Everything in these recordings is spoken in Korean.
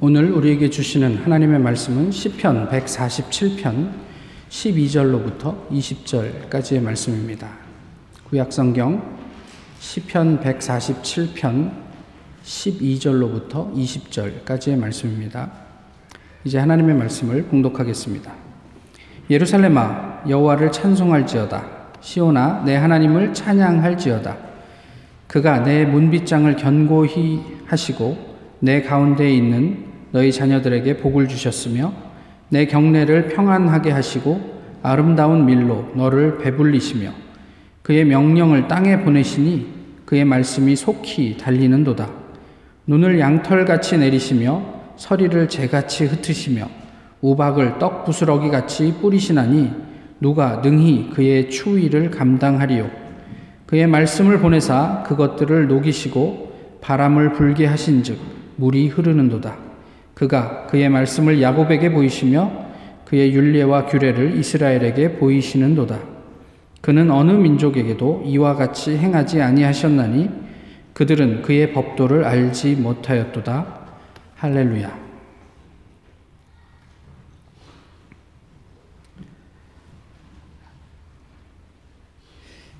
오늘 우리에게 주시는 하나님의 말씀은 시편 147편 12절로부터 20절까지의 말씀입니다. 구약 성경 시편 147편 12절로부터 20절까지의 말씀입니다. 이제 하나님의 말씀을 공독하겠습니다. 예루살렘아 여호와를 찬송할지어다 시온아 내 하나님을 찬양할지어다 그가 내 문빗장을 견고히 하시고 내 가운데에 있는 너희 자녀들에게 복을 주셨으며 내 경내를 평안하게 하시고 아름다운 밀로 너를 배불리시며 그의 명령을 땅에 보내시니 그의 말씀이 속히 달리는도다. 눈을 양털같이 내리시며 서리를 재같이 흩으시며 우박을 떡 부스러기 같이 뿌리시나니 누가 능히 그의 추위를 감당하리요. 그의 말씀을 보내사 그것들을 녹이시고 바람을 불게 하신즉 물이 흐르는도다. 그가 그의 말씀을 야곱에게 보이시며 그의 윤례와 규례를 이스라엘에게 보이시는도다. 그는 어느 민족에게도 이와 같이 행하지 아니하셨나니 그들은 그의 법도를 알지 못하였도다. 할렐루야.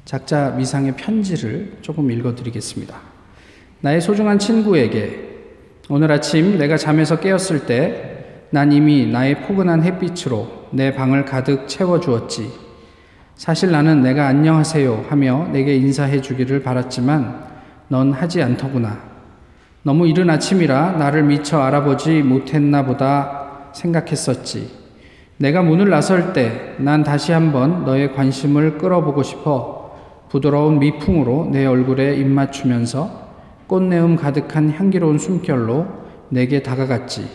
작자 미상의 편지를 조금 읽어드리겠습니다. 나의 소중한 친구에게 오늘 아침 내가 잠에서 깨었을 때 난 이미 나의 포근한 햇빛으로 내 방을 가득 채워 주었지. 사실 나는 내가 안녕하세요 하며 내게 인사해 주기를 바랐지만 넌 하지 않더구나. 너무 이른 아침이라 나를 미처 알아보지 못했나 보다 생각했었지. 내가 문을 나설 때 난 다시 한번 너의 관심을 끌어보고 싶어 부드러운 미풍으로 내 얼굴에 입맞추면서 꽃내음 가득한 향기로운 숨결로 내게 다가갔지.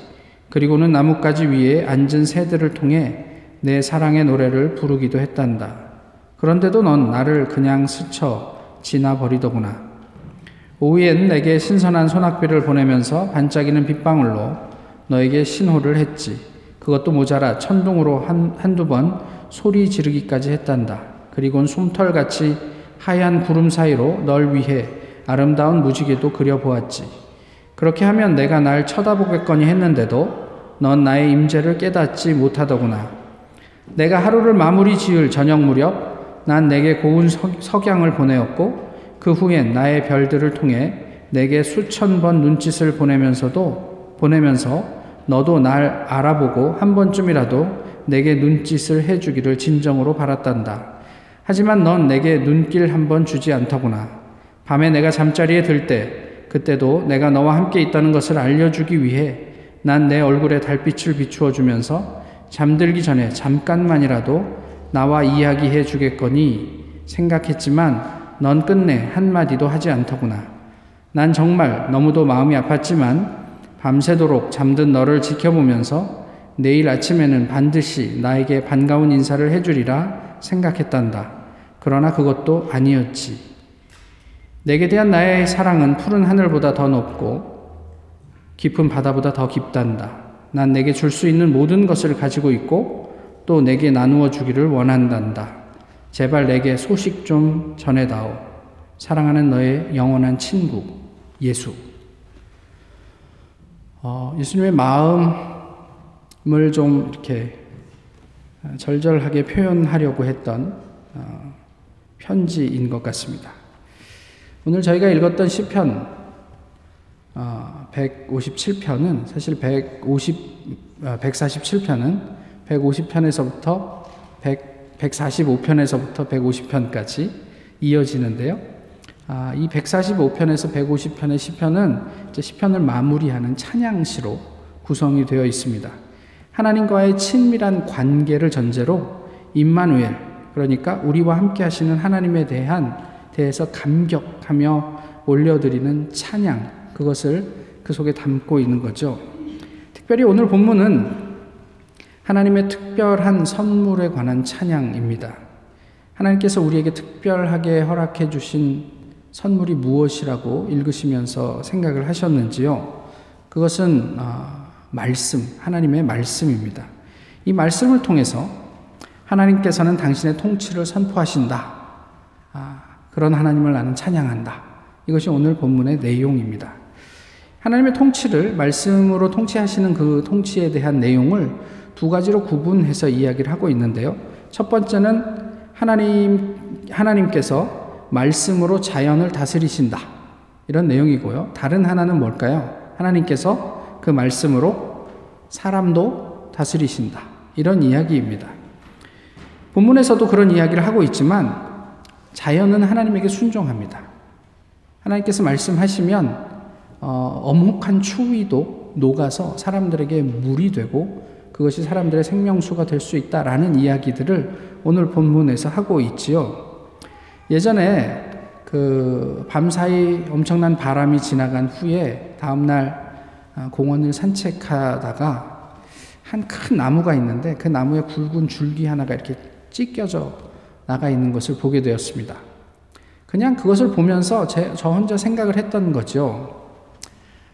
그리고는 나뭇가지 위에 앉은 새들을 통해 내 사랑의 노래를 부르기도 했단다. 그런데도 넌 나를 그냥 스쳐 지나버리더구나. 오후엔 내게 신선한 소낙비를 보내면서 반짝이는 빗방울로 너에게 신호를 했지. 그것도 모자라 천둥으로 한, 한두 번 소리 지르기까지 했단다. 그리곤 솜털같이 하얀 구름 사이로 널 위해 아름다운 무지개도 그려보았지. 그렇게 하면 내가 날 쳐다보겠거니 했는데도 넌 나의 임재를 깨닫지 못하더구나. 내가 하루를 마무리 지을 저녁 무렵 난 내게 고운 석양을 보내었고 그 후엔 나의 별들을 통해 내게 수천 번 눈짓을 보내면서도 보내면서 너도 날 알아보고 한 번쯤이라도 내게 눈짓을 해주기를 진정으로 바랐단다. 하지만 넌 내게 눈길 한 번 주지 않더구나. 밤에 내가 잠자리에 들 때, 그때도 내가 너와 함께 있다는 것을 알려주기 위해 난 내 얼굴에 달빛을 비추어 주면서 잠들기 전에 잠깐만이라도 나와 이야기해 주겠거니 생각했지만 넌 끝내 한마디도 하지 않더구나. 난 정말 너무도 마음이 아팠지만 밤새도록 잠든 너를 지켜보면서 내일 아침에는 반드시 나에게 반가운 인사를 해주리라 생각했단다. 그러나 그것도 아니었지. 내게 대한 나의 사랑은 푸른 하늘보다 더 높고 깊은 바다보다 더 깊단다. 난 내게 줄 수 있는 모든 것을 가지고 있고 또 내게 나누어 주기를 원한단다. 제발 내게 소식 좀 전해다오. 사랑하는 너의 영원한 친구, 예수. 어, 예수님의 마음을 좀 이렇게 절절하게 표현하려고 했던 어, 편지인 것 같습니다. 오늘 저희가 읽었던 시편 어, 157편은 사실 150 어, 147편은 150편에서부터 100, 145편에서부터 150편까지 이어지는데요. 아, 이 145편에서 150편의 시편은 이제 시편을 마무리하는 찬양시로 구성이 되어 있습니다. 하나님과의 친밀한 관계를 전제로 임마누엘 그러니까 우리와 함께 하시는 하나님에 대한 대해서 감격하며 올려드리는 찬양, 그것을 그 속에 담고 있는 거죠. 특별히 오늘 본문은 하나님의 특별한 선물에 관한 찬양입니다. 하나님께서 우리에게 특별하게 허락해 주신 선물이 무엇이라고 읽으시면서 생각을 하셨는지요? 그것은 어, 말씀, 하나님의 말씀입니다. 이 말씀을 통해서 하나님께서는 당신의 통치를 선포하신다. 그런 하나님을 나는 찬양한다. 이것이 오늘 본문의 내용입니다. 하나님의 통치를 말씀으로 통치하시는 그 통치에 대한 내용을 두 가지로 구분해서 이야기를 하고 있는데요. 첫 번째는 하나님 하나님께서 말씀으로 자연을 다스리신다. 이런 내용이고요. 다른 하나는 뭘까요? 하나님께서 그 말씀으로 사람도 다스리신다. 이런 이야기입니다. 본문에서도 그런 이야기를 하고 있지만 자연은 하나님에게 순종합니다. 하나님께서 말씀하시면 어, 엄혹한 추위도 녹아서 사람들에게 물이 되고 그것이 사람들의 생명수가 될 수 있다라는 이야기들을 오늘 본문에서 하고 있지요. 예전에 그 밤사이 엄청난 바람이 지나간 후에 다음날 아, 공원을 산책하다가 한 큰 나무가 있는데 그 나무에 굵은 줄기 하나가 이렇게 찢겨져 나가 있는 것을 보게 되었습니다. 그냥 그것을 보면서 제, 저 혼자 생각을 했던 거죠.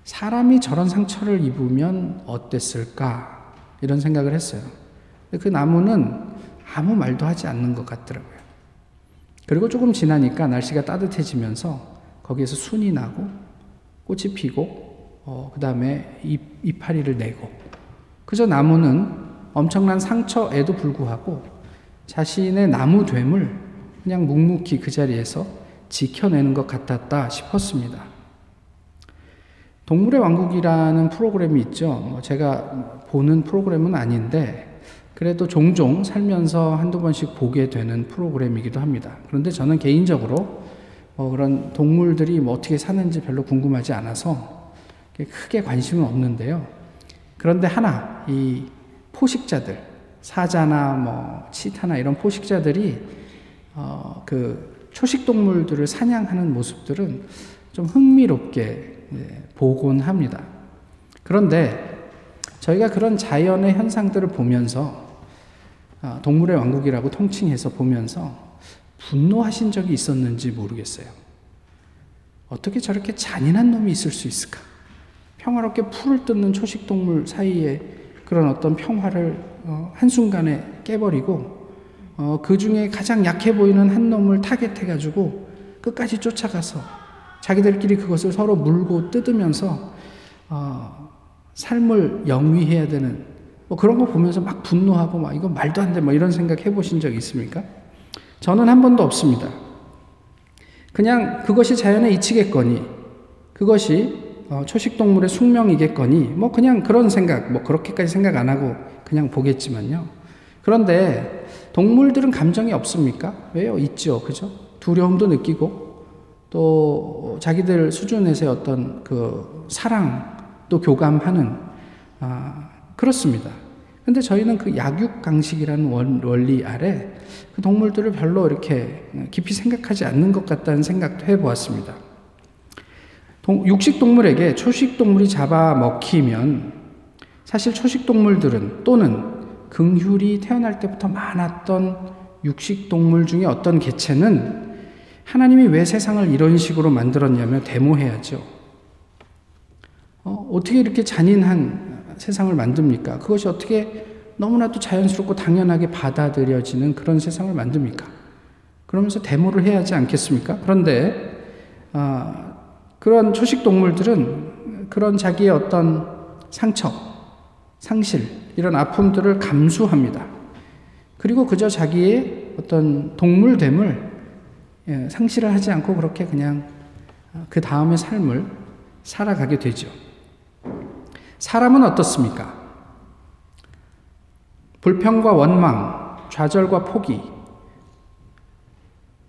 사람이 저런 상처를 입으면 어땠을까? 이런 생각을 했어요. 그 나무는 아무 말도 하지 않는 것 같더라고요. 그리고 조금 지나니까 날씨가 따뜻해지면서 거기에서 순이 나고 꽃이 피고 어, 그 다음에 이파리를 내고 그저 나무는 엄청난 상처에도 불구하고 자신의 나무됨을 그냥 묵묵히 그 자리에서 지켜내는 것 같았다 싶었습니다. 동물의 왕국이라는 프로그램이 있죠. 뭐 제가 보는 프로그램은 아닌데 그래도 종종 살면서 한두 번씩 보게 되는 프로그램이기도 합니다. 그런데 저는 개인적으로 뭐 그런 동물들이 뭐 어떻게 사는지 별로 궁금하지 않아서 크게 관심은 없는데요. 그런데 하나, 이 포식자들, 사자나 뭐 치타나 이런 포식자들이 어, 그 초식 동물들을 사냥하는 모습들은 좀 흥미롭게 네, 보곤 합니다. 그런데 저희가 그런 자연의 현상들을 보면서 아, 동물의 왕국이라고 통칭해서 보면서 분노하신 적이 있었는지 모르겠어요. 어떻게 저렇게 잔인한 놈이 있을 수 있을까? 평화롭게 풀을 뜯는 초식 동물 사이에 그런 어떤 평화를 어, 한순간에 깨버리고 어, 그 중에 가장 약해 보이는 한 놈을 타겟해가지고 끝까지 쫓아가서 자기들끼리 그것을 서로 물고 뜯으면서 어, 삶을 영위해야 되는 뭐 그런 거 보면서 막 분노하고 막 이거 말도 안 돼 뭐 이런 생각 해보신 적 있습니까? 저는 한 번도 없습니다. 그냥 그것이 자연의 이치겠거니 그것이 어, 초식 동물의 숙명이겠거니 뭐 그냥 그런 생각 뭐 그렇게까지 생각 안 하고 그냥 보겠지만요. 그런데 동물들은 감정이 없습니까? 왜요? 있죠. 그죠? 두려움도 느끼고 또 자기들 수준에서의 어떤 그 사랑도 교감하는 아, 그렇습니다. 근데 저희는 그 약육 강식이라는 원리 아래 그 동물들을 별로 이렇게 깊이 생각하지 않는 것 같다는 생각도 해보았습니다. 육식 동물에게 초식 동물이 잡아 먹히면 사실 초식 동물들은 또는 긍휼이 태어날 때부터 많았던 육식 동물 중에 어떤 개체는 하나님이 왜 세상을 이런 식으로 만들었냐며 데모해야죠. 어, 어떻게 이렇게 잔인한 세상을 만듭니까? 그것이 어떻게 너무나도 자연스럽고 당연하게 받아들여지는 그런 세상을 만듭니까? 그러면서 데모를 해야 하지 않겠습니까? 그런데 어, 그런 초식 동물들은 그런 자기의 어떤 상처, 상실, 이런 아픔들을 감수합니다. 그리고 그저 자기의 어떤 동물됨을 예, 상실을 하지 않고 그렇게 그냥 그 다음의 삶을 살아가게 되죠. 사람은 어떻습니까? 불평과 원망, 좌절과 포기.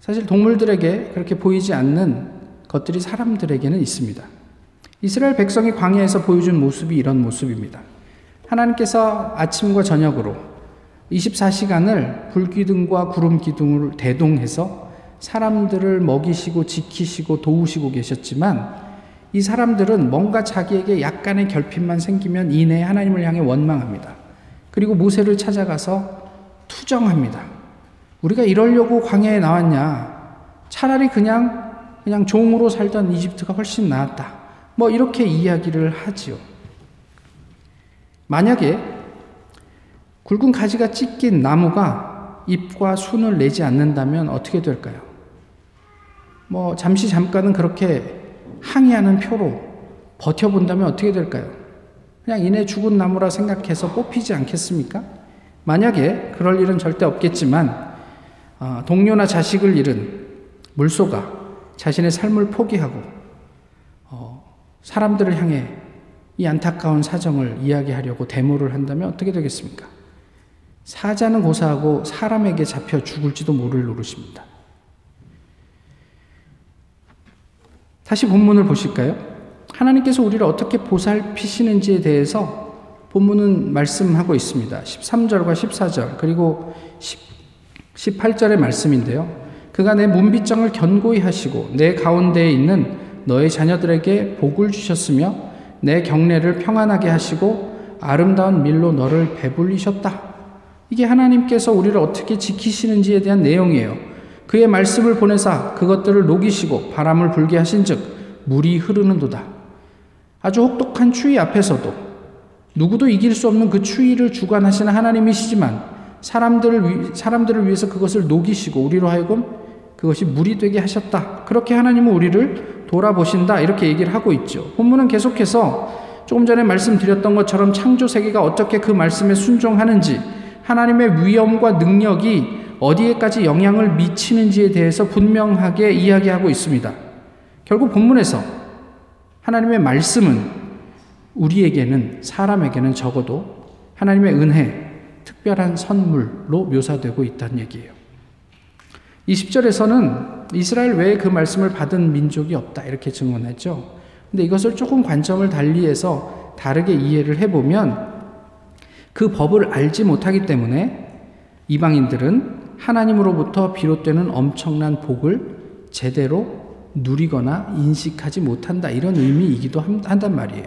사실 동물들에게 그렇게 보이지 않는 것들이 사람들에게는 있습니다. 이스라엘 백성이 광야에서 보여준 모습이 이런 모습입니다. 하나님께서 아침과 저녁으로 24시간을 불기둥과 구름기둥을 대동해서 사람들을 먹이시고 지키시고 도우시고 계셨지만 이 사람들은 뭔가 자기에게 약간의 결핍만 생기면 이내 하나님을 향해 원망합니다. 그리고 모세를 찾아가서 투정합니다. 우리가 이러려고 광야에 나왔냐? 차라리 그냥 그냥 종으로 살던 이집트가 훨씬 나았다. 뭐 이렇게 이야기를 하지요. 만약에 굵은 가지가 찢긴 나무가 잎과 순을 내지 않는다면 어떻게 될까요? 뭐 잠시 잠깐은 그렇게 항의하는 표로 버텨본다면 어떻게 될까요? 그냥 이내 죽은 나무라 생각해서 뽑히지 않겠습니까? 만약에 그럴 일은 절대 없겠지만 어, 동료나 자식을 잃은 물소가 자신의 삶을 포기하고 어, 사람들을 향해 이 안타까운 사정을 이야기하려고 데모를 한다면 어떻게 되겠습니까? 사자는 고사하고 사람에게 잡혀 죽을지도 모를 노릇입니다. 다시 본문을 보실까요? 하나님께서 우리를 어떻게 보살피시는지에 대해서 본문은 말씀하고 있습니다. 13절과 14절, 그리고 10, 18절의 말씀인데요. 그가 내 문빗장을 견고히 하시고 내 가운데에 있는 너의 자녀들에게 복을 주셨으며 내 경례를 평안하게 하시고 아름다운 밀로 너를 배불리셨다. 이게 하나님께서 우리를 어떻게 지키시는지에 대한 내용이에요. 그의 말씀을 보내사 그것들을 녹이시고 바람을 불게 하신즉 물이 흐르는도다. 아주 혹독한 추위 앞에서도 누구도 이길 수 없는 그 추위를 주관하시는 하나님이시지만 사람들을 사람들을 위해서 그것을 녹이시고 우리로 하여금 그것이 물이 되게 하셨다. 그렇게 하나님은 우리를 돌아보신다. 이렇게 얘기를 하고 있죠. 본문은 계속해서 조금 전에 말씀드렸던 것처럼 창조 세계가 어떻게 그 말씀에 순종하는지 하나님의 위엄과 능력이 어디에까지 영향을 미치는지에 대해서 분명하게 이야기하고 있습니다. 결국 본문에서 하나님의 말씀은 우리에게는 사람에게는 적어도 하나님의 은혜, 특별한 선물로 묘사되고 있다는 얘기예요. 20절에서는 이스라엘 외에 그 말씀을 받은 민족이 없다 이렇게 증언했죠. 근데 이것을 조금 관점을 달리해서 다르게 이해를 해보면 그 법을 알지 못하기 때문에 이방인들은 하나님으로부터 비롯되는 엄청난 복을 제대로 누리거나 인식하지 못한다. 이런 의미이기도 한단 말이에요.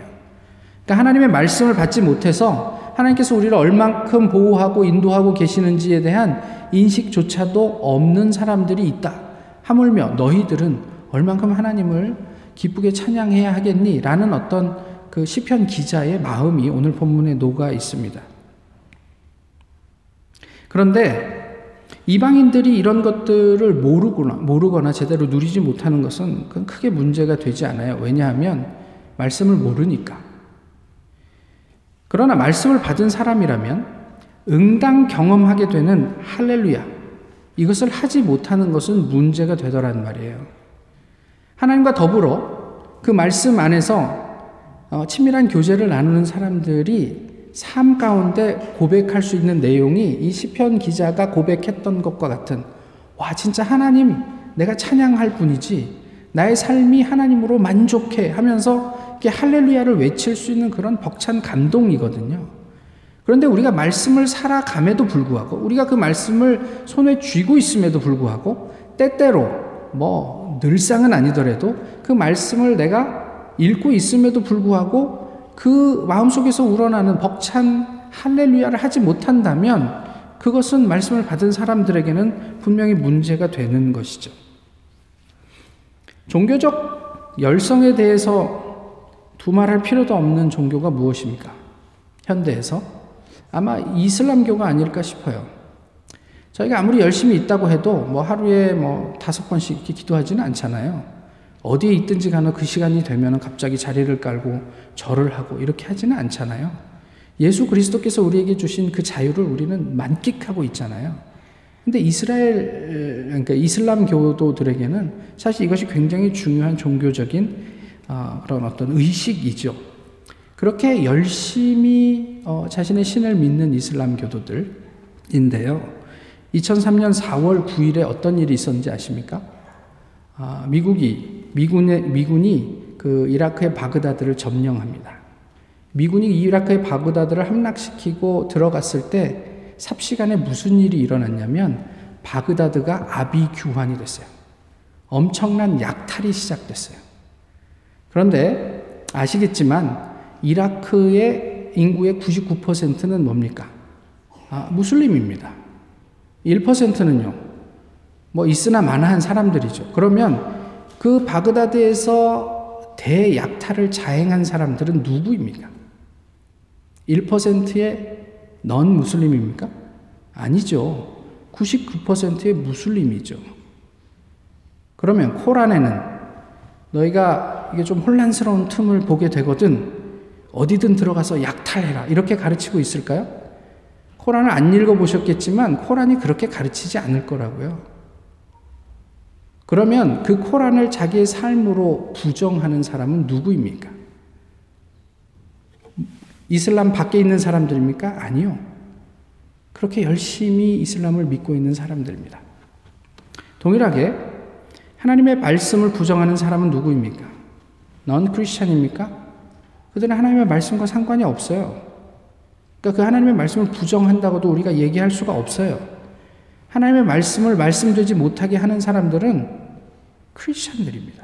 그러니까 하나님의 말씀을 받지 못해서 하나님께서 우리를 얼만큼 보호하고 인도하고 계시는지에 대한 인식조차도 없는 사람들이 있다. 하물며 너희들은 얼만큼 하나님을 기쁘게 찬양해야 하겠니? 라는 어떤 그 시편 기자의 마음이 오늘 본문에 녹아 있습니다. 그런데 이방인들이 이런 것들을 모르거나, 모르거나 제대로 누리지 못하는 것은 크게 문제가 되지 않아요. 왜냐하면 말씀을 모르니까. 그러나 말씀을 받은 사람이라면 응당 경험하게 되는 할렐루야. 이것을 하지 못하는 것은 문제가 되더란 말이에요. 하나님과 더불어 그 말씀 안에서 어, 친밀한 교제를 나누는 사람들이 삶 가운데 고백할 수 있는 내용이 이 시편 기자가 고백했던 것과 같은 와 진짜 하나님 내가 찬양할 뿐이지 나의 삶이 하나님으로 만족해 하면서 이렇게 할렐루야를 외칠 수 있는 그런 벅찬 감동이거든요. 그런데 우리가 말씀을 살아감에도 불구하고 우리가 그 말씀을 손에 쥐고 있음에도 불구하고 때때로 뭐 늘상은 아니더라도 그 말씀을 내가 읽고 있음에도 불구하고 그 마음속에서 우러나는 벅찬 할렐루야를 하지 못한다면 그것은 말씀을 받은 사람들에게는 분명히 문제가 되는 것이죠. 종교적 열성에 대해서 두말할 필요도 없는 종교가 무엇입니까? 현대에서 아마 이슬람교가 아닐까 싶어요. 저희가 아무리 열심히 있다고 해도 뭐 하루에 뭐 다섯 번씩 이렇게 기도하지는 않잖아요. 어디에 있든지 간에 그 시간이 되면 갑자기 자리를 깔고 절을 하고 이렇게 하지는 않잖아요. 예수 그리스도께서 우리에게 주신 그 자유를 우리는 만끽하고 있잖아요. 근데 이스라엘, 그러니까 이슬람 교도들에게는 사실 이것이 굉장히 중요한 종교적인 어, 그런 어떤 의식이죠. 그렇게 열심히 어, 자신의 신을 믿는 이슬람 교도들인데요. 2003년 4월 9일에 어떤 일이 있었는지 아십니까? 아, 미국이 미군의, 미군이 그 이라크의 바그다드를 점령합니다. 미군이 이라크의 바그다드를 함락시키고 들어갔을 때 삽시간에 무슨 일이 일어났냐면 바그다드가 아비규환이 됐어요. 엄청난 약탈이 시작됐어요. 그런데 아시겠지만 이라크의 인구의 99%는 뭡니까? 아, 무슬림입니다. 1%는요. 뭐 있으나 마나한 사람들이죠. 그러면 그 바그다드에서 대약탈을 자행한 사람들은 누구입니까? 1%의 넌 무슬림입니까? 아니죠. 99%의 무슬림이죠. 그러면 코란에는 너희가 이게 좀 혼란스러운 틈을 보게 되거든 어디든 들어가서 약탈해라 이렇게 가르치고 있을까요? 코란을 안 읽어보셨겠지만 코란이 그렇게 가르치지 않을 거라고요. 그러면 그 코란을 자기의 삶으로 부정하는 사람은 누구입니까? 이슬람 밖에 있는 사람들입니까? 아니요. 그렇게 열심히 이슬람을 믿고 있는 사람들입니다. 동일하게 하나님의 말씀을 부정하는 사람은 누구입니까? 넌 크리스찬입니까? 그들은 하나님의 말씀과 상관이 없어요. 그러니까 그 하나님의 말씀을 부정한다고도 우리가 얘기할 수가 없어요. 하나님의 말씀을 말씀되지 못하게 하는 사람들은 크리스천들입니다.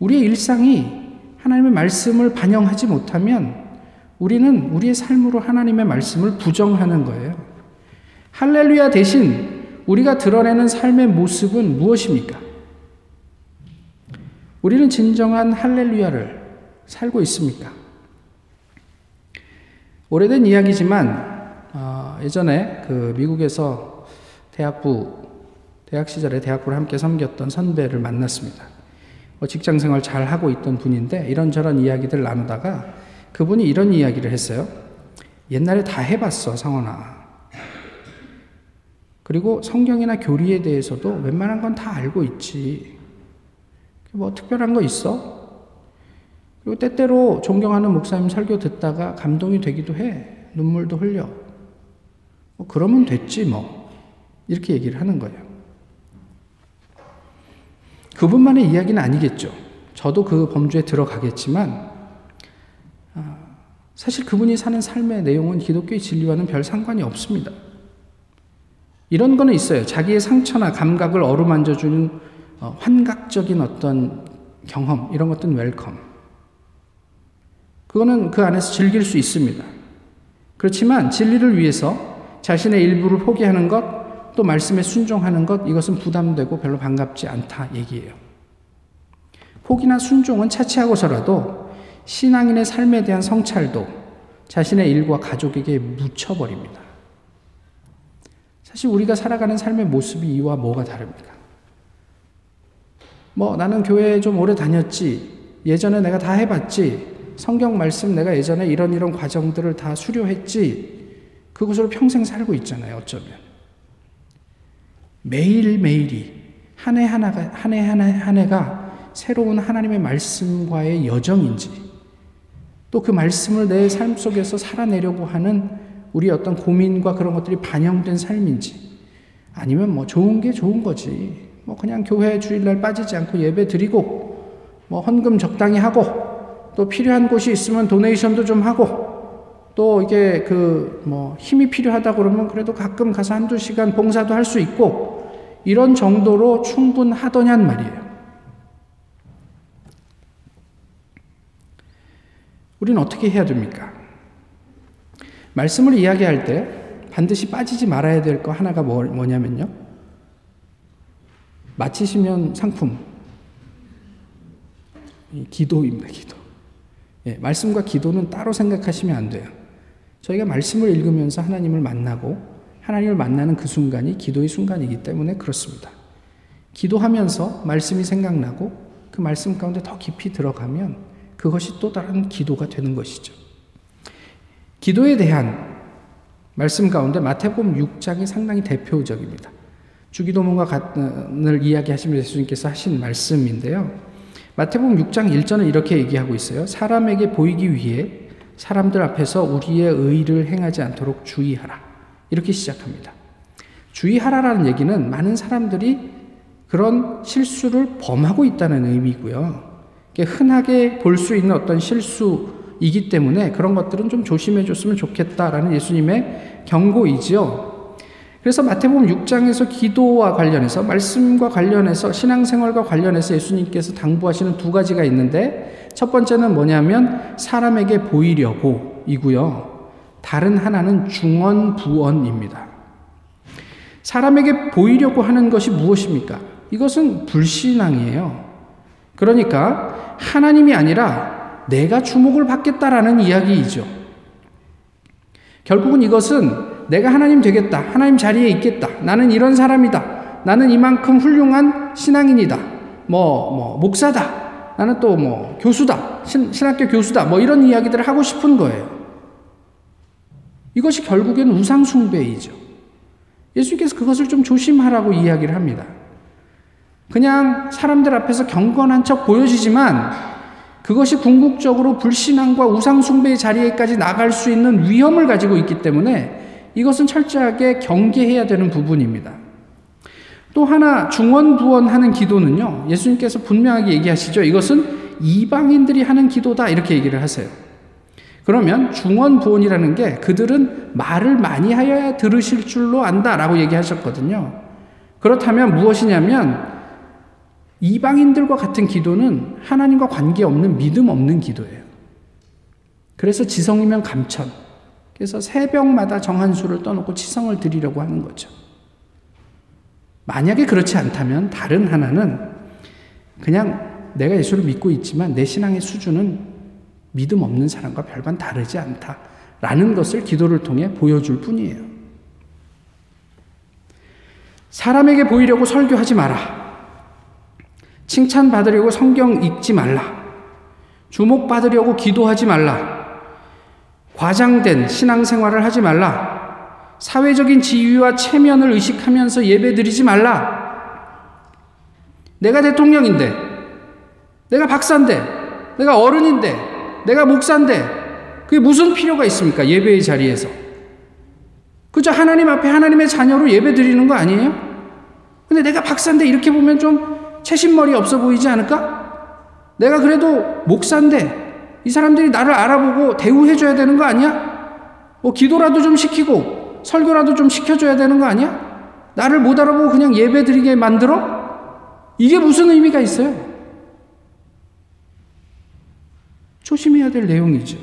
우리의 일상이 하나님의 말씀을 반영하지 못하면 우리는 우리의 삶으로 하나님의 말씀을 부정하는 거예요. 할렐루야 대신 우리가 드러내는 삶의 모습은 무엇입니까? 우리는 진정한 할렐루야를 살고 있습니까? 오래된 이야기지만 어, 예전에 그 미국에서 대학부 대학 시절에 대학부를 함께 섬겼던 선배를 만났습니다. 뭐 직장 생활 잘 하고 있던 분인데 이런저런 이야기들 나누다가 그분이 이런 이야기를 했어요. 옛날에 다 해봤어, 상원아. 그리고 성경이나 교리에 대해서도 웬만한 건 다 알고 있지. 뭐 특별한 거 있어? 그리고 때때로 존경하는 목사님 설교 듣다가 감동이 되기도 해. 눈물도 흘려. 뭐 그러면 됐지 뭐. 이렇게 얘기를 하는 거예요. 그분만의 이야기는 아니겠죠. 저도 그 범주에 들어가겠지만 아, 사실 그분이 사는 삶의 내용은 기독교의 진리와는 별 상관이 없습니다. 이런 거는 있어요. 자기의 상처나 감각을 어루만져주는 어, 환각적인 어떤 경험, 이런 것들은 welcome. 그거는 그 안에서 즐길 수 있습니다. 그렇지만 진리를 위해서 자신의 일부를 포기하는 것, 또 말씀에 순종하는 것, 이것은 부담되고 별로 반갑지 않다 얘기예요. 포기나 순종은 차치하고서라도 신앙인의 삶에 대한 성찰도 자신의 일과 가족에게 묻혀버립니다. 사실 우리가 살아가는 삶의 모습이 이와 뭐가 다릅니까? 뭐 나는 교회에 좀 오래 다녔지. 예전에 내가 다 해봤지. 성경 말씀 내가 예전에 이런 이런 과정들을 다 수료했지. 그것으로 평생 살고 있잖아요, 어쩌면. 매일매일이 한 해 하나가, 한해한해한 해가 새로운 하나님의 말씀과의 여정인지, 또 그 말씀을 내 삶 속에서 살아내려고 하는 우리 어떤 고민과 그런 것들이 반영된 삶인지, 아니면 뭐 좋은 게 좋은 거지. 뭐 그냥 교회 주일날 빠지지 않고 예배 드리고, 뭐 헌금 적당히 하고, 또 필요한 곳이 있으면 도네이션도 좀 하고 또 이게 그 뭐 힘이 필요하다 그러면 그래도 가끔 가서 한두 시간 봉사도 할 수 있고 이런 정도로 충분하더냔 말이에요. 우리는 어떻게 해야 됩니까? 말씀을 이야기할 때 반드시 빠지지 말아야 될 거 하나가 뭐, 뭐냐면요. 마치시면 상품. 기도입니다, 기도. 예, 말씀과 기도는 따로 생각하시면 안 돼요. 저희가 말씀을 읽으면서 하나님을 만나고 하나님을 만나는 그 순간이 기도의 순간이기 때문에 그렇습니다. 기도하면서 말씀이 생각나고 그 말씀 가운데 더 깊이 들어가면 그것이 또 다른 기도가 되는 것이죠. 기도에 대한 말씀 가운데 마태복음 6장이 상당히 대표적입니다. 주기도문을 이야기하시면서 예수님께서 하신 말씀인데요. 마태복음 6장 1절은 이렇게 얘기하고 있어요. 사람에게 보이기 위해 사람들 앞에서 우리의 의를 행하지 않도록 주의하라. 이렇게 시작합니다. 주의하라라는 얘기는 많은 사람들이 그런 실수를 범하고 있다는 의미고요. 흔하게 볼 수 있는 어떤 실수이기 때문에 그런 것들은 좀 조심해 줬으면 좋겠다라는 예수님의 경고이지요. 그래서 마태복음 6장에서 기도와 관련해서 말씀과 관련해서 신앙생활과 관련해서 예수님께서 당부하시는 두 가지가 있는데 첫 번째는 뭐냐면 사람에게 보이려고 이고요. 다른 하나는 중언 부언입니다. 사람에게 보이려고 하는 것이 무엇입니까? 이것은 불신앙이에요. 그러니까 하나님이 아니라 내가 주목을 받겠다라는 이야기이죠. 결국은 이것은 내가 하나님 되겠다. 하나님 자리에 있겠다. 나는 이런 사람이다. 나는 이만큼 훌륭한 신앙인이다. 뭐, 뭐, 목사다. 나는 또 뭐, 교수다. 신, 신학교 교수다. 뭐 이런 이야기들을 하고 싶은 거예요. 이것이 결국엔 우상숭배이죠. 예수님께서 그것을 좀 조심하라고 이야기를 합니다. 그냥 사람들 앞에서 경건한 척 보여지지만 그것이 궁극적으로 불신앙과 우상숭배의 자리에까지 나갈 수 있는 위험을 가지고 있기 때문에 이것은 철저하게 경계해야 되는 부분입니다. 또 하나 중원부원하는 기도는요. 예수님께서 분명하게 얘기하시죠. 이것은 이방인들이 하는 기도다 이렇게 얘기를 하세요. 그러면 중원부원이라는 게 그들은 말을 많이 하여야 들으실 줄로 안다라고 얘기하셨거든요. 그렇다면 무엇이냐면 이방인들과 같은 기도는 하나님과 관계없는 믿음 없는 기도예요. 그래서 지성이면 감천. 그래서 새벽마다 정한 수를 떠놓고 치성을 드리려고 하는 거죠. 만약에 그렇지 않다면 다른 하나는 그냥 내가 예수를 믿고 있지만 내 신앙의 수준은 믿음 없는 사람과 별반 다르지 않다라는 것을 기도를 통해 보여줄 뿐이에요. 사람에게 보이려고 설교하지 마라. 칭찬받으려고 성경 읽지 말라. 주목받으려고 기도하지 말라. 과장된 신앙생활을 하지 말라. 사회적인 지위와 체면을 의식하면서 예배 드리지 말라. 내가 대통령인데, 내가 박사인데, 내가 어른인데, 내가 목사인데, 그게 무슨 필요가 있습니까? 예배의 자리에서. 그저 하나님 앞에 하나님의 자녀로 예배 드리는 거 아니에요? 근데 내가 박사인데 이렇게 보면 좀 채신머리 없어 보이지 않을까? 내가 그래도 목사인데 이 사람들이 나를 알아보고 대우해줘야 되는 거 아니야? 뭐 기도라도 좀 시키고 설교라도 좀 시켜줘야 되는 거 아니야? 나를 못 알아보고 그냥 예배 드리게 만들어? 이게 무슨 의미가 있어요? 조심해야 될 내용이죠.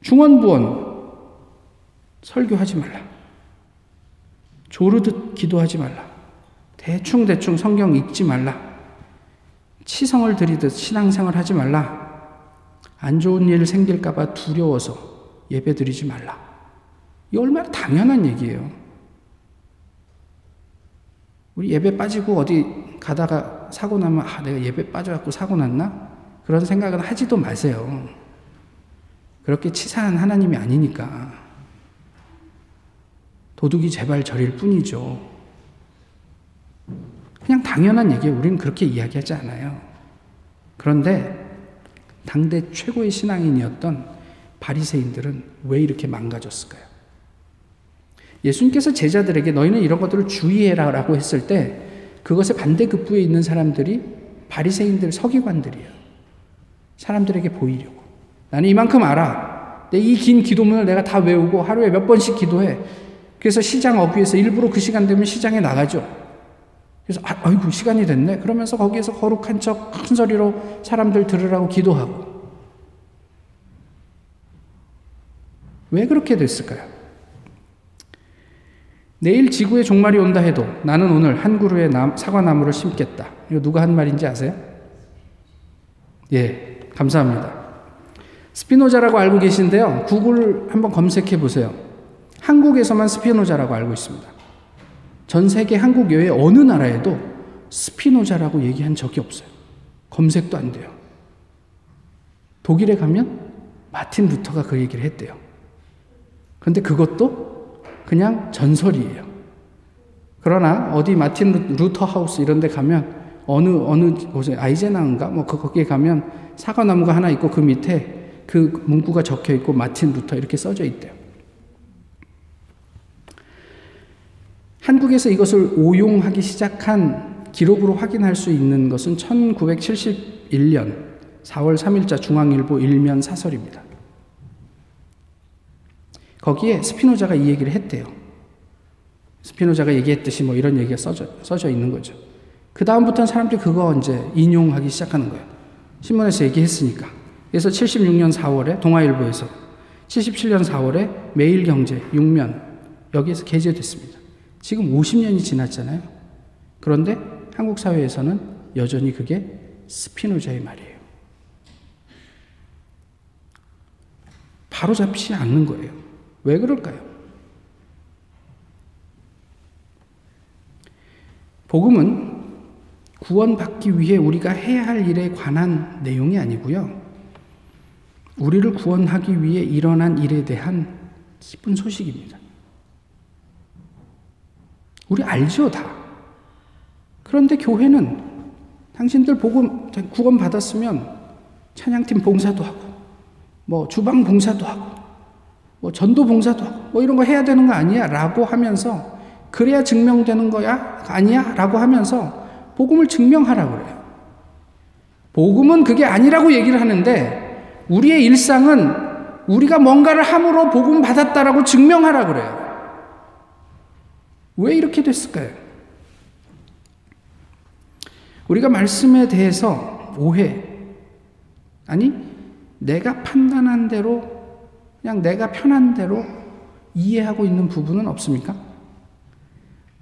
중원부원 설교하지 말라. 조르듯 기도하지 말라. 대충대충 성경 읽지 말라. 치성을 들이듯 신앙생활 하지 말라. 안 좋은 일 생길까봐 두려워서 예배 드리지 말라. 이 얼마나 당연한 얘기예요. 우리 예배 빠지고 어디 가다가 사고 나면, 아, 내가 예배 빠져갖고 사고 났나? 그런 생각은 하지도 마세요. 그렇게 치사한 하나님이 아니니까. 도둑이 제발 저릴 뿐이죠. 그냥 당연한 얘기예요. 우리는 그렇게 이야기하지 않아요. 그런데 당대 최고의 신앙인이었던 바리새인들은 왜 이렇게 망가졌을까요? 예수님께서 제자들에게 너희는 이런 것들을 주의해라라고 했을 때 그것의 반대급부에 있는 사람들이 바리새인들 서기관들이에요. 사람들에게 보이려고. 나는 이만큼 알아. 내 이 긴 기도문을 내가 다 외우고 하루에 몇 번씩 기도해. 그래서 시장 어귀에서 일부러 그 시간 되면 시장에 나가죠. 그래서 아, 아이고 시간이 됐네. 그러면서 거기에서 거룩한 척 큰 소리로 사람들 들으라고 기도하고. 왜 그렇게 됐을까요? 내일 지구에 종말이 온다 해도 나는 오늘 한 그루의 남, 사과나무를 심겠다. 이거 누가 한 말인지 아세요? 예, 감사합니다. 스피노자라고 알고 계신데요. 구글 한번 검색해 보세요. 한국에서만 스피노자라고 알고 있습니다. 전 세계 한국 외에 어느 나라에도 스피노자라고 얘기한 적이 없어요. 검색도 안 돼요. 독일에 가면 마틴 루터가 그 얘기를 했대요. 그런데 그것도 그냥 전설이에요. 그러나 어디 마틴 루터 하우스 이런 데 가면 어느 어느 곳에 아이제나인가 뭐그 거기에 가면 사과나무가 하나 있고 그 밑에 그 문구가 적혀 있고 마틴 루터 이렇게 써져 있대요. 한국에서 이것을 오용하기 시작한 기록으로 확인할 수 있는 것은 1971년 4월 3일자 중앙일보 일면 사설입니다. 거기에 스피노자가 이 얘기를 했대요. 스피노자가 얘기했듯이 뭐 이런 얘기가 써져, 써져 있는 거죠. 그 다음부터는 사람들이 그거 이제 인용하기 시작하는 거예요. 신문에서 얘기했으니까. 그래서 76년 4월에 동아일보에서 77년 4월에 매일경제 6면 여기에서 게재됐습니다. 지금 50년이 지났잖아요. 그런데 한국 사회에서는 여전히 그게 스피노자의 말이에요. 바로 잡지 않는 거예요. 왜 그럴까요? 복음은 구원받기 위해 우리가 해야 할 일에 관한 내용이 아니고요. 우리를 구원하기 위해 일어난 일에 대한 기쁜 소식입니다. 우리 알죠, 다. 그런데 교회는 당신들 복음 구원 받았으면 찬양팀 봉사도 하고, 뭐 주방 봉사도 하고, 뭐 전도 봉사도 하고, 뭐 이런 거 해야 되는 거 아니야? 라고 하면서, 그래야 증명되는 거야? 아니야? 라고 하면서 복음을 증명하라고 그래요. 복음은 그게 아니라고 얘기를 하는데, 우리의 일상은 우리가 뭔가를 함으로 복음 받았다라고 증명하라 그래요. 왜 이렇게 됐을까요? 우리가 말씀에 대해서 오해, 아니, 내가 판단한 대로, 그냥 내가 편한 대로 이해하고 있는 부분은 없습니까?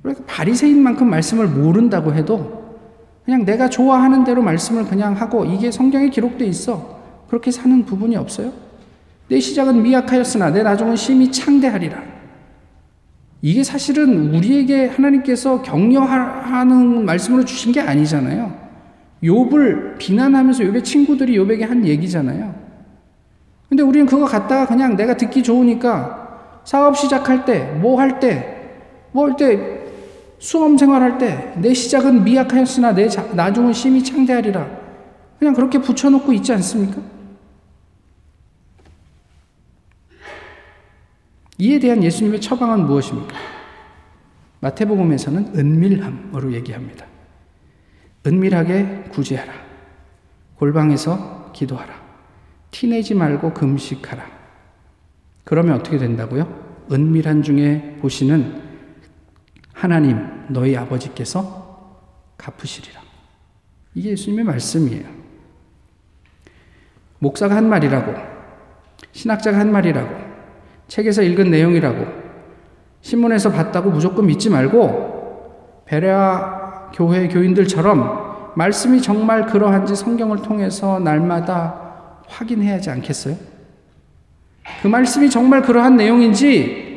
그러니까 바리새인만큼 말씀을 모른다고 해도 그냥 내가 좋아하는 대로 말씀을 그냥 하고 이게 성경에 기록돼 있어. 그렇게 사는 부분이 없어요? 내 시작은 미약하였으나 내 나중은 심히 창대하리라. 이게 사실은 우리에게 하나님께서 격려하는 말씀으로 주신 게 아니잖아요. 욥을 비난하면서 욥의 친구들이 욥에게 한 얘기잖아요. 근데 우리는 그거 갖다가 그냥 내가 듣기 좋으니까 사업 시작할 때, 뭐 할 때, 뭐 할 때, 수험 생활할 때, 내 시작은 미약하였으나 내 나중은 심히 창대하리라. 그냥 그렇게 붙여놓고 있지 않습니까? 이에 대한 예수님의 처방은 무엇입니까? 마태복음에서는 은밀함으로 얘기합니다. 은밀하게 구제하라. 골방에서 기도하라. 티내지 말고 금식하라. 그러면 어떻게 된다고요? 은밀한 중에 보시는 하나님, 너희 아버지께서 갚으시리라. 이게 예수님의 말씀이에요. 목사가 한 말이라고, 신학자가 한 말이라고, 책에서 읽은 내용이라고 신문에서 봤다고 무조건 믿지 말고 베레아 교회 교인들처럼 말씀이 정말 그러한지 성경을 통해서 날마다 확인해야 하지 않겠어요? 그 말씀이 정말 그러한 내용인지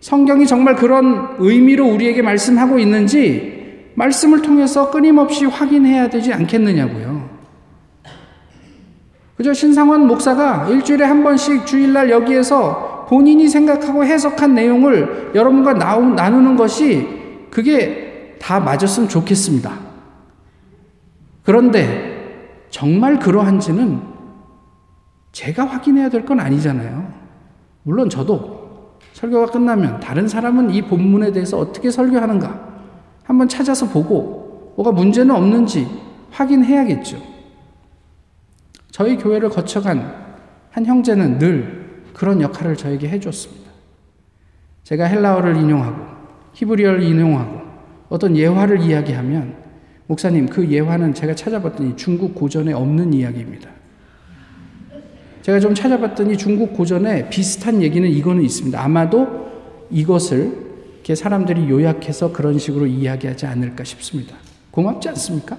성경이 정말 그런 의미로 우리에게 말씀하고 있는지 말씀을 통해서 끊임없이 확인해야 되지 않겠느냐고요. 그저 신상원 목사가 일주일에 한 번씩 주일날 여기에서 본인이 생각하고 해석한 내용을 여러분과 나누는 것이 그게 다 맞았으면 좋겠습니다. 그런데 정말 그러한지는 제가 확인해야 될 건 아니잖아요. 물론 저도 설교가 끝나면 다른 사람은 이 본문에 대해서 어떻게 설교하는가 한번 찾아서 보고 뭐가 문제는 없는지 확인해야겠죠. 저희 교회를 거쳐간 한 형제는 늘 그런 역할을 저에게 해줬습니다. 제가 헬라어를 인용하고 히브리어를 인용하고 어떤 예화를 이야기하면 목사님 그 예화는 제가 찾아봤더니 중국 고전에 없는 이야기입니다. 제가 좀 찾아봤더니 중국 고전에 비슷한 얘기는 이거는 있습니다. 아마도 이것을 이렇게 사람들이 요약해서 그런 식으로 이야기하지 않을까 싶습니다. 고맙지 않습니까?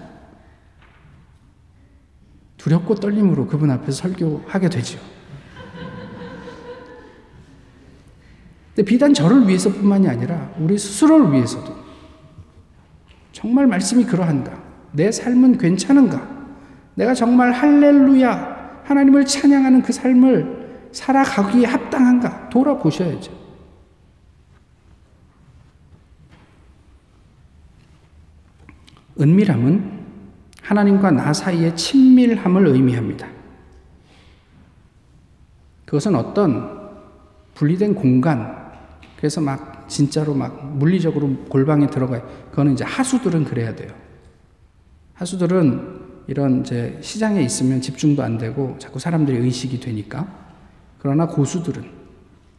두렵고 떨림으로 그분 앞에서 설교하게 되죠. 근데 비단 저를 위해서뿐만이 아니라 우리 스스로를 위해서도 정말 말씀이 그러한가? 내 삶은 괜찮은가? 내가 정말 할렐루야 하나님을 찬양하는 그 삶을 살아가기에 합당한가? 돌아보셔야죠. 은밀함은 하나님과 나 사이의 친밀함을 의미합니다. 그것은 어떤 분리된 공간, 그래서 막 진짜로 막 물리적으로 골방에 들어가요. 그거는 이제 하수들은 그래야 돼요. 하수들은 이런 이제 시장에 있으면 집중도 안 되고 자꾸 사람들이 의식이 되니까. 그러나 고수들은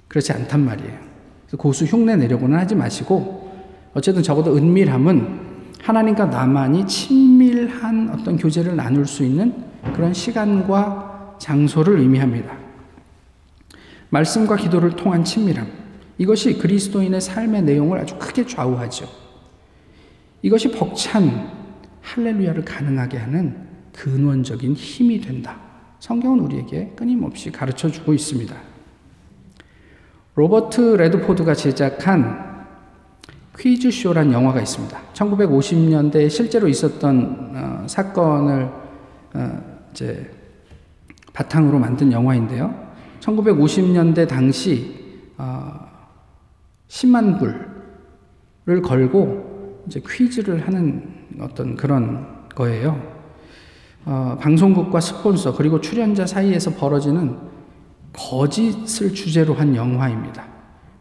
그렇지 않단 말이에요. 그래서 고수 흉내 내려고는 하지 마시고 어쨌든 적어도 은밀함은 하나님과 나만이 친밀한 어떤 교제를 나눌 수 있는 그런 시간과 장소를 의미합니다. 말씀과 기도를 통한 친밀함. 이것이 그리스도인의 삶의 내용을 아주 크게 좌우하죠. 이것이 벅찬 할렐루야를 가능하게 하는 근원적인 힘이 된다. 성경은 우리에게 끊임없이 가르쳐 주고 있습니다. 로버트 레드포드가 제작한 퀴즈쇼란 영화가 있습니다. 1950년대에 실제로 있었던 어, 사건을 어, 이제 바탕으로 만든 영화인데요. 1950년대 당시 어, 10만 불을 걸고 이제 퀴즈를 하는 어떤 그런 거예요. 어, 방송국과 스폰서 그리고 출연자 사이에서 벌어지는 거짓을 주제로 한 영화입니다.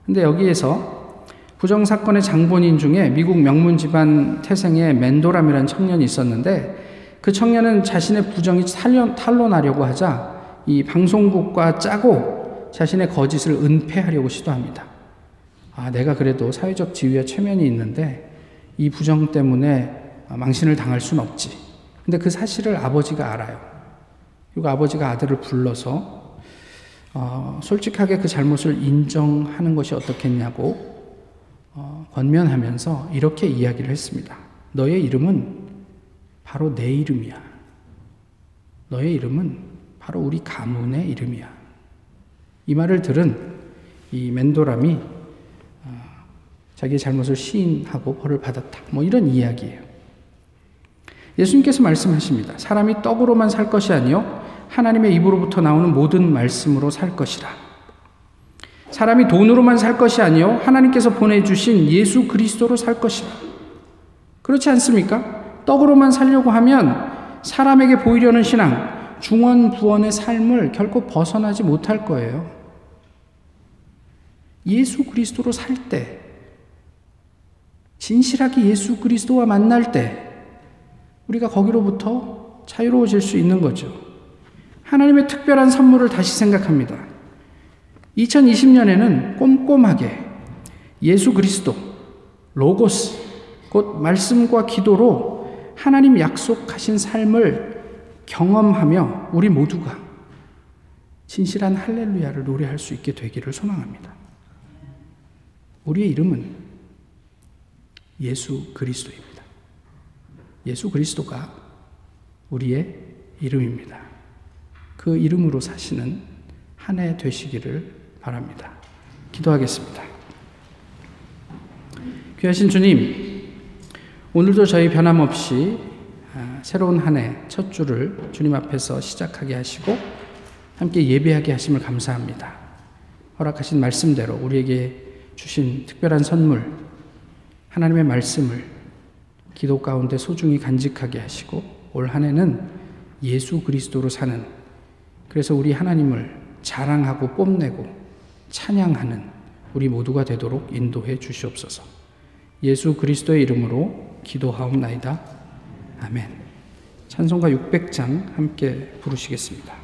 근데 여기에서 부정 사건의 장본인 중에 미국 명문 집안 태생의 멘도람이라는 청년이 있었는데 그 청년은 자신의 부정이 탄로나려고 하자 이 방송국과 짜고 자신의 거짓을 은폐하려고 시도합니다. 아, 내가 그래도 사회적 지위와 체면이 있는데 이 부정 때문에 망신을 당할 순 없지. 근데 그 사실을 아버지가 알아요. 그리고 아버지가 아들을 불러서 어, 솔직하게 그 잘못을 인정하는 것이 어떻겠냐고 어, 권면하면서 이렇게 이야기를 했습니다. 너의 이름은 바로 내 이름이야. 너의 이름은 바로 우리 가문의 이름이야. 이 말을 들은 이 멘도람이 어, 자기의 잘못을 시인하고 벌을 받았다. 뭐 이런 이야기예요. 예수님께서 말씀하십니다. 사람이 떡으로만 살 것이 아니요 하나님의 입으로부터 나오는 모든 말씀으로 살 것이라. 사람이 돈으로만 살 것이 아니요 하나님께서 보내주신 예수 그리스도로 살 것이다. 그렇지 않습니까? 떡으로만 살려고 하면 사람에게 보이려는 신앙, 중원부원의 삶을 결코 벗어나지 못할 거예요. 예수 그리스도로 살 때, 진실하게 예수 그리스도와 만날 때, 우리가 거기로부터 자유로워질 수 있는 거죠. 하나님의 특별한 선물을 다시 생각합니다. 2020년에는 꼼꼼하게 예수 그리스도, 로고스, 곧 말씀과 기도로 하나님 약속하신 삶을 경험하며 우리 모두가 진실한 할렐루야를 노래할 수 있게 되기를 소망합니다. 우리의 이름은 예수 그리스도입니다. 예수 그리스도가 우리의 이름입니다. 그 이름으로 사시는 한 해 되시기를 바랍니다. 기도하겠습니다. 귀하신 주님, 오늘도 저희 변함없이 아, 새로운 한 해 첫 주를 주님 앞에서 시작하게 하시고 함께 예배하게 하심을 감사합니다. 허락하신 말씀대로 우리에게 주신 특별한 선물, 하나님의 말씀을 기도 가운데 소중히 간직하게 하시고 올 한 해는 예수 그리스도로 사는 그래서 우리 하나님을 자랑하고 뽐내고 찬양하는 우리 모두가 되도록 인도해 주시옵소서. 예수 그리스도의 이름으로 기도하옵나이다. 아멘. 찬송가 600장 함께 부르시겠습니다.